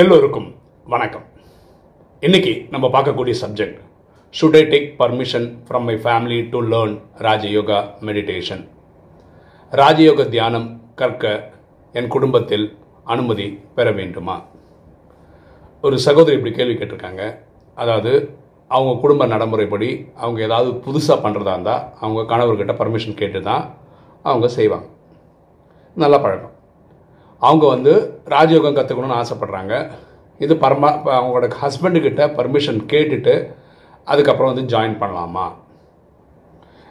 எல்லோருக்கும் வணக்கம். இன்னைக்கு நம்ம பார்க்கக்கூடிய subject should I take permission from my family to learn Rajayoga meditation ராஜயோக தியானம் கற்க என் குடும்பத்தில் அனுமதி பெற வேண்டுமா? ஒரு சகோதரி இப்படி கேள்வி கேட்டிருக்காங்க. அதாவது அவங்க குடும்ப நடைமுறைப்படி அவங்க ஏதாவது புதுசாக பண்ணுறதா இருந்தால் அவங்க கணவர்கிட்ட பர்மிஷன் கேட்டு தான் அவங்க செய்வாங்க. நல்ல பழக்கம். அவங்க வந்து ராஜயோகம் கற்றுக்கணும்னு ஆசைப்பட்றாங்க. இது பரமா இப்போ அவங்களோட ஹஸ்பண்டுக்கிட்ட பர்மிஷன் கேட்டுட்டு அதுக்கப்புறம் வந்து ஜாயின் பண்ணலாமா?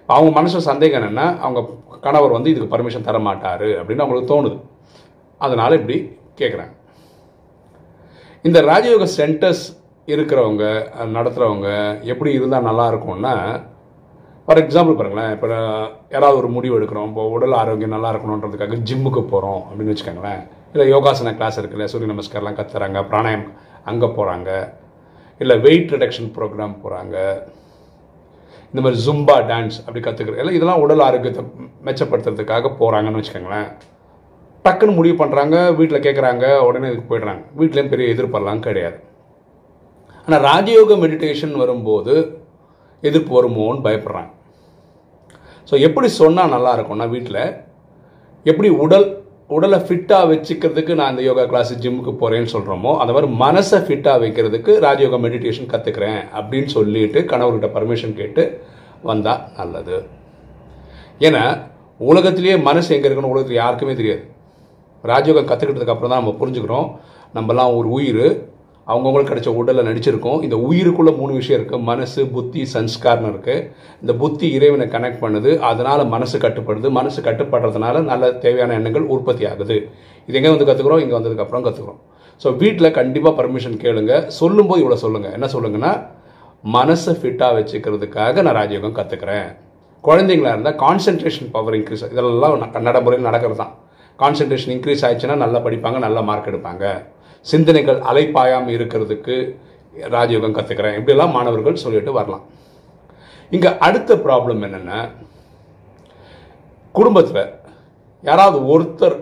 அவங்க மனசு சந்தேகம் என்னென்னா அவங்க கணவர் வந்து இதுக்கு பர்மிஷன் தர மாட்டார் அப்படின்னு அவங்களுக்கு தோணுது. அதனால் இப்படி கேட்குறாங்க இந்த ராஜயோக சென்டர்ஸ் இருக்கிறவங்க நடத்துகிறவங்க எப்படி இருந்தால் நல்லா இருக்கும்னா ஃபார் எக்ஸாம்பிள் பாருங்களேன் இப்போ யாராவது ஒரு முடிவு எடுக்கிறோம் இப்போ உடல் ஆரோக்கியம் நல்லா இருக்கணுன்றதுக்காக ஜிம்முக்கு போகிறோம் அப்படின்னு வச்சுக்கோங்களேன். இல்லை யோகாசன கிளாஸ் இருக்குல்ல சூரிய நமஸ்கார்லாம் கற்றுறாங்க பிராணாயம் அங்கே போகிறாங்க இல்லை வெயிட் ரிடக்ஷன் ப்ரோக்ராம் போகிறாங்க இந்த மாதிரி ஜும்பா டான்ஸ் அப்படி கற்றுக்கிற எல்லாம் இதெல்லாம் உடல் ஆரோக்கியத்தை மெச்சப்படுத்துறதுக்காக போகிறாங்கன்னு வச்சுக்கோங்களேன். டக்குன்னு முடிவு பண்ணுறாங்க வீட்டில் கேட்குறாங்க உடனே இதுக்கு போயிடுறாங்க. வீட்லேயும் பெரிய எதிர்ப்பெல்லாம் கிடையாது. ஆனால் ராஜயோக மெடிடேஷன் வரும்போது எதிர்ப்பு வருமோன்னு பயப்படுறாங்க. ஸோ எப்படி சொன்னால் நல்லா இருக்கும்னா வீட்டில் எப்படி உடல் உடலை ஃபிட்டாக வச்சுக்கிறதுக்கு நான் இந்த யோகா கிளாஸ் ஜிம்முக்கு போகிறேன்னு சொல்கிறோமோ அந்த மாதிரி மனசை ஃபிட்டாக வைக்கிறதுக்கு ராஜயோகா மெடிடேஷன் கற்றுக்கிறேன் அப்படின்னு சொல்லிட்டு கணவர்கிட்ட பர்மிஷன் கேட்டு வந்தால் நல்லது. ஏன்னா உலகத்திலேயே மனசு எங்கே இருக்குன்னு உலகத்தில் யாருக்குமே தெரியாது. ராஜயோகம் கற்றுக்கிட்டதுக்கு அப்புறம் தான் நம்ம புரிஞ்சுக்கிறோம். நம்மலாம் ஒரு உயிர் அவங்கவுங்களுக்கு கிடைச்ச உடலில் நடிச்சிருக்கோம். இந்த உயிருக்குள்ளே மூணு விஷயம் இருக்குது மனசு புத்தி சன்ஸ்கார்னு இருக்குது இந்த புத்தி இறைவனை கனெக்ட் பண்ணுது. அதனால் மனசு கட்டுப்படுது. மனசு கட்டுப்படுறதுனால நல்ல தேவையான எண்ணங்கள் உற்பத்தி ஆகுது. இது எங்கே வந்து கற்றுக்குறோம் இங்கே வந்ததுக்கப்புறம் கற்றுக்குறோம் ஸோ வீட்டில் கண்டிப்பாக பர்மிஷன் கேளுங்க. சொல்லும்போது இவ்வளோ சொல்லுங்கள் என்ன சொல்லுங்கன்னா மனசை ஃபிட்டாக வச்சுக்கிறதுக்காக நான் ராஜயோகம் கற்றுக்கிறேன் குழந்தைங்களா இருந்தால் கான்சென்ட்ரேஷன் பவர் இன்க்ரீஸ் இதெல்லாம் ந- நடைமுறையில் நடக்கிறது தான் கான்சென்ட்ரேஷன் இன்க்ரீஸ் ஆயிடுச்சுன்னா நல்லா படிப்பாங்க நல்லா மார்க் எடுப்பாங்க. சிந்தனைகள் அலைப்பாயாமல் இருக்கிறதுக்கு ராஜயோகம் கற்றுக்கிறேன் இப்படியெல்லாம் மாணவர்கள் சொல்லிட்டு வரலாம். இங்கே அடுத்த ப்ராப்ளம் என்னென்னா குடும்பத்தில் யாராவது ஒருத்தர்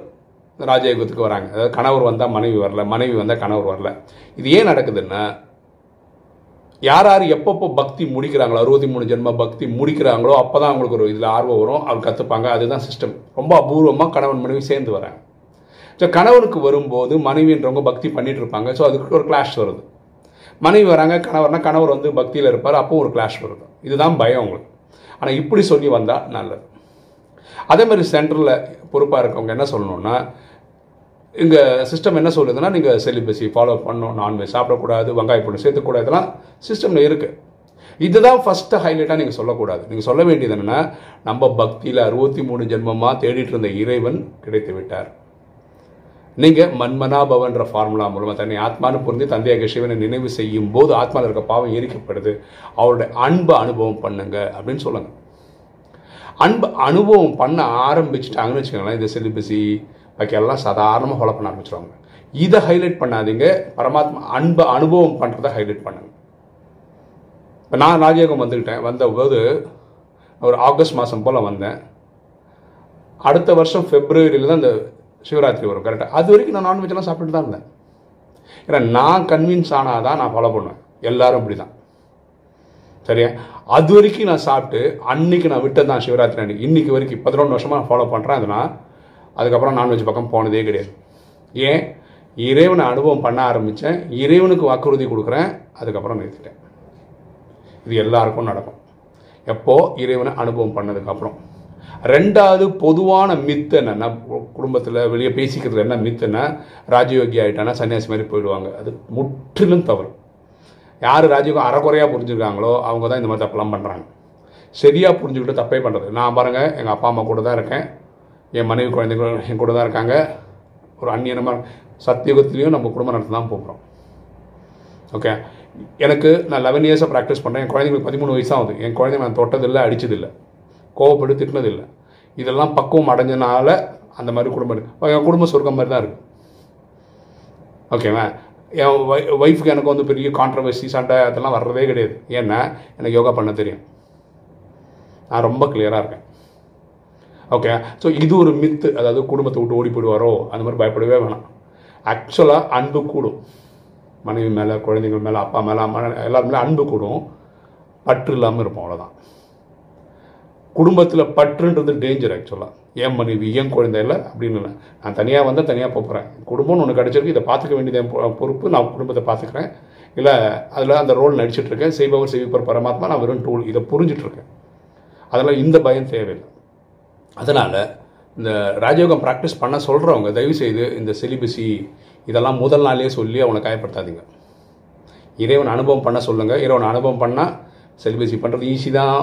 ராஜயோகத்துக்கு வராங்க. அதாவது கணவர் வந்தால் மனைவி வரல மனைவி வந்தால் கணவர் வரல. இது ஏன் நடக்குதுன்னா யார் யார் எப்பப்போ பக்தி முடிக்கிறாங்களோ அறுபத்தி மூணு ஜென்ம பக்தி முடிக்கிறாங்களோ அப்போ தான் அவங்களுக்கு ஒரு இதில் ஆர்வம் வரும். அவர் கற்றுப்பாங்க அதுதான் சிஸ்டம் ரொம்ப அபூர்வமாக கணவன் மனைவி சேர்ந்து வராங்க. ஸோ கணவனுக்கு வரும்போது மனைவின்றவங்க பக்தி பண்ணிட்டு இருப்பாங்க ஸோ அதுக்கு ஒரு கிளாஷ் வருது. மனைவி வராங்க கணவர்னா கணவர் வந்து பக்தியில் இருப்பார் அப்போ ஒரு கிளாஷ் வருது. இதுதான் பயம் அவங்களுக்கு. ஆனால் இப்படி சொல்லி வந்தால் நல்லது. அதே மாதிரி சென்டரில் பொறுப்பாக இருக்கவங்க என்ன சொல்லணும்னா இங்கே சிஸ்டம் என்ன சொல்லுதுன்னா நீங்கள் செலிபஸி ஃபாலோ பண்ணணும் நான்வெஜ் சாப்பிடக்கூடாது வெங்காய பொண்ணு சேர்த்துக்கூடாது இதெல்லாம் சிஸ்டமில் இருக்குது இதுதான் ஃபஸ்ட்டு ஹைலைட்டாக நீங்கள் சொல்லக்கூடாது. நீங்கள் சொல்ல வேண்டியது என்னென்னா நம்ம பக்தியில் அறுபத்தி மூணு ஜென்மமாக தேடிட்டு இருந்த இறைவன் கிடைத்து விட்டார் நீங்கள் மன்மனாபவன்ற ஃபார்முலா மூலமாக தன்னை ஆத்மானு புரிந்து தந்தையாக சிவனை நினைவு செய்யும் போது ஆத்மாவில் இருக்க பாவம் எரிக்கப்படுது அவருடைய அன்பை அனுபவம் பண்ணுங்க அப்படின்னு சொல்லுங்க. அன்பு அனுபவம் பண்ண ஆரம்பிச்சிட்டாங்கன்னு வச்சுக்கோங்களேன் இந்த செலிபஸி பாக்கி சாதாரணமாக ஃபாலோ பண்ண ஆரம்பிச்சிருவாங்க. இதை ஹைலைட் பண்ணாதீங்க. பரமாத்மா அன்பை அனுபவம் பண்ணுறதை ஹைலைட் பண்ணுங்க. இப்போ நான் ராஜயோகம் வந்துக்கிட்டேன் வந்தபோது ஒரு ஆகஸ்ட் மாதம் போல் வந்தேன். அடுத்த வருஷம் பிப்ரவரியில் தான் இந்த சிவராத்திரி வரும் கரெக்டாக அது வரைக்கும் நான் நான்வெஜ்லாம் சாப்பிட்டு தான் இருந்தேன். ஏன்னா நான் கன்வின்ஸ் ஆனாதான் நான் ஃபாலோ பண்ணுவேன். எல்லாரும் அப்படி தான் சரியா? அது வரைக்கும் நான் சாப்பிட்டு அன்னைக்கு நான் விட்டது தான் சிவராத்திரி அன்னைக்கு. இன்றைக்கி வரைக்கும் பதினொன்று வருஷமாக நான் ஃபாலோ பண்ணுறேன் அது நான். அதுக்கப்புறம் நான்வெஜ் பக்கம் போனதே கிடையாது. ஏன்? இறைவனை அனுபவம் பண்ண ஆரம்பித்தேன் இறைவனுக்கு வாக்குறுதி கொடுக்குறேன். அதுக்கப்புறம் நிறுத்திட்டேன். இது எல்லாருக்கும் நடக்கும். எப்போ? இறைவனை அனுபவம் பண்ணதுக்கப்புறம் ரெண்டாவது பொதுவான மித்து என்னென்னா குடும்பத்தில் வெளியே பேசிக்கிறது என்ன மித்துன்னா ராஜயோகி ஆகிட்டானா சன்னியாசி மாதிரி போயிடுவாங்க. அது முற்றிலும் தவறு. யார் ராஜயோகம் அறகுறையாக புரிஞ்சுருக்காங்களோ அவங்க தான் இந்த மாதிரி தப்பெல்லாம் பண்ணுறாங்க சரியாக புரிஞ்சுக்கிட்டு தப்பே பண்ணுறது நான் பாருங்கள் எங்கள் அப்பா அம்மா கூட தான் இருக்கேன். என் மனைவி குழந்தைகள் என் கூட தான் இருக்காங்க. ஒரு அந்நியனமாக சத்தியுகத்திலையும் நம்ம குடும்பம் நடத்த தான் போகிறோம் ஓகே? எனக்கு நான் லெவன் இயர்ஸாக ப்ராக்டிஸ் பண்ணுறேன் என் குழந்தைங்களுக்கு பதிமூணு வயசாகுது என் குழந்தைங்க நான் தொட்டதில்லை அடித்ததில்லை கோவப்பட்டு திட்டினதில்லை இதெல்லாம் பக்குவம் அடைஞ்சனால அந்த மாதிரி குடும்பம் இருக்குது என் குடும்ப சொர்க்கம் மாதிரி தான் இருக்குது ஓகேவா என் ஒய்ஃபுக்கு எனக்கு வந்து பெரிய கான்ட்ரவர்சி சண்டை அதெல்லாம் வர்றதே கிடையாது. ஏன்னா எனக்கு யோகா பண்ண தெரியும். நான் ரொம்ப கிளியராக இருக்கேன். ஓகே ஸோ இது ஒரு மித்து அதாவது குடும்பத்தை விட்டு ஓடி போயிடுவாரோ? அந்த மாதிரி பயப்படவே வேணாம். ஆக்சுவலாக அன்பு கூடும். மனைவி மேலே குழந்தைங்கள் மேலே அப்பா மேலே அம்மா எல்லாருமே அன்பு கூடும். பற்று இல்லாமல் இருப்போம் அவ்வளோதான் குடும்பத்தில் பற்றுன்றது டேஞ்சர் ஆக்சுவலாக என் மனைவி என் குழந்தை இல்லை அப்படின்னு இல்லை. நான் தனியாக வந்தால் தனியாக போகிறேன் குடும்பம்னு ஒன்று கிடச்சிருக்கு இதை பார்த்துக்க வேண்டியது பொறுப்பு. நான் குடும்பத்தை பார்த்துக்கிறேன். இல்லை அதில் அந்த ரோல் நடிச்சிட்ருக்கேன் செய்பவர் செய்விப்பர் பரமாத்மா நான் வெறும் டூல் இதை புரிஞ்சிட்ருக்கேன் அதெல்லாம் இந்த பயம் தேவையில்லை. அதனால் இந்த ராஜயோகம் ப்ராக்டிஸ் பண்ண சொல்கிறவங்க தயவுசெய்து இந்த செலிபஸி இதெல்லாம் முதல் நாளே சொல்லி அவனை காயப்படுத்தாதீங்க. இறைவன் அனுபவம் பண்ண சொல்லுங்கள் இறைவன் அனுபவம் பண்ணால் செலிபஸி பண்ணுறது ஈஸி தான்.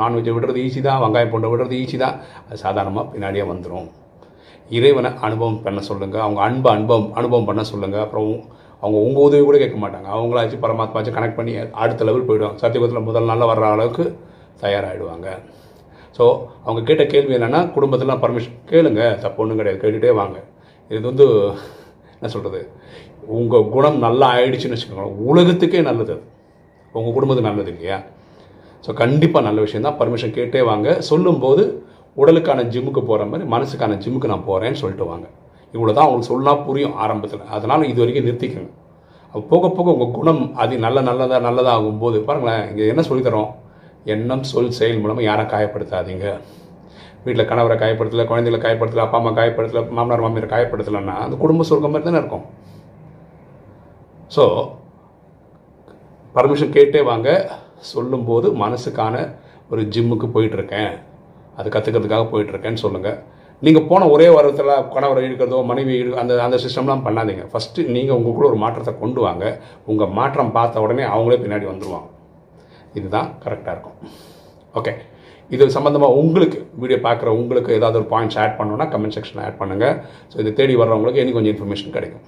நான்வெஜ்ஜை விடுறது ஈஸி தான் வெங்காயம் பூண்டை விடுறது ஈஸி தான். அது சாதாரணமாக பின்னாடியே வந்துடும் இறைவனை அனுபவம் பண்ண சொல்லுங்கள் அவங்க அன்பை அனுபவம் அனுபவம் பண்ண சொல்லுங்கள் அப்புறம் அவங்க உங்கள் உதவி கூட கேட்க மாட்டாங்க. அவங்களாச்சும் பரமாத்மாச்சும் கனெக்ட் பண்ணி அடுத்த லெவல் போயிடுவாங்க. சத்தியகுதத்தில் முதல் நாளில் வர்ற அளவுக்கு தயாராகிடுவாங்க ஸோ அவங்க கேட்ட கேள்வி என்னென்னா குடும்பத்திலாம் பர்மிஷன் கேளுங்க தப்பு ஒன்றும் கிடையாது கேட்டுகிட்டே வாங்க. இது வந்து என்ன சொல்கிறது உங்கள் குணம் நல்லா ஆயிடுச்சுன்னு வச்சுக்கோங்க உலகத்துக்கே நல்லது உங்கள் குடும்பத்துக்கு நல்லது இல்லையா? ஸோ கண்டிப்பாக நல்ல விஷயம் தான் பர்மிஷன் கேட்டே வாங்க. சொல்லும்போது உடலுக்கான ஜிம்முக்கு போகிற மாதிரி மனசுக்கான ஜிம்முக்கு நான் போகிறேன்னு சொல்லிட்டு வாங்க. இவ்வளோ தான் அவங்களுக்கு சொன்னால் புரியும் ஆரம்பத்தில். அதனால் இது வரைக்கும் நிறுத்திக்கங்க. போக போக உங்கள் குணம் அது நல்ல நல்லதாக நல்லதாகும் போது பாருங்களேன் இங்கே என்ன சொல்லித்தரோம் எண்ணம் சொல் செயல் மூலமாக யாரை காயப்படுத்தாதீங்க. வீட்டில் கணவரை காயப்படுத்தலை குழந்தைகளை காயப்படுத்தலை அப்பா அம்மா காயப்படுத்தலை மாமனார் மாமியார் காயப்படுத்தலைன்னா அந்த குடும்ப சொர்க்கம் மாதிரி தானே இருக்கும். ஸோ பர்மிஷன் கேட்டே வாங்க. சொல்லும்போது மனசுக்கான ஒரு ஜிம்முக்கு போயிட்டுருக்கேன். அது கற்றுக்கிறதுக்காக போயிட்டுருக்கேன்னு சொல்லுங்கள் நீங்கள் போன ஒரே வாரத்தில் கணவரை இருக்கிறதோ மனைவி அந்த அந்த சிஸ்டம்லாம் பண்ணாதீங்க. ஃபஸ்ட்டு நீங்கள் உங்களுக்குள்ள ஒரு மாற்றத்தை கொண்டு வாங்க. உங்கள் மாற்றம் பார்த்த உடனே அவங்களே பின்னாடி வந்துடுவாங்க இதுதான் கரெக்டாக இருக்கும். ஓகே இது சம்மந்தமாக உங்களுக்கு வீடியோ பார்க்குற உங்களுக்கு ஏதாவது ஒரு பாயிண்ட்ஸ் ஆட் பண்ணணும்னா கமெண்ட் செக்ஷனில் ஆட் பண்ணுங்கள் ஸோ இதை தேடி வர்றவங்களுக்கு இன்னும் கொஞ்சம் இன்ஃபர்மேஷன் கிடைக்கும்.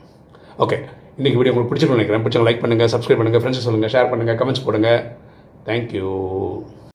ஓகே இன்றைக்கி வீடியோ உங்களுக்கு பிடிச்சிருக்கும் நினைக்கிறேன். பிடிச்சவங்க லைக் பண்ணுங்கள் சப்ஸ்கிரைப் பண்ணுங்கள் ஃப்ரெண்ட்ஸ் சொல்லுங்கள் ஷேர் பண்ணுங்கள் கமெண்ட்ஸ் Thank you.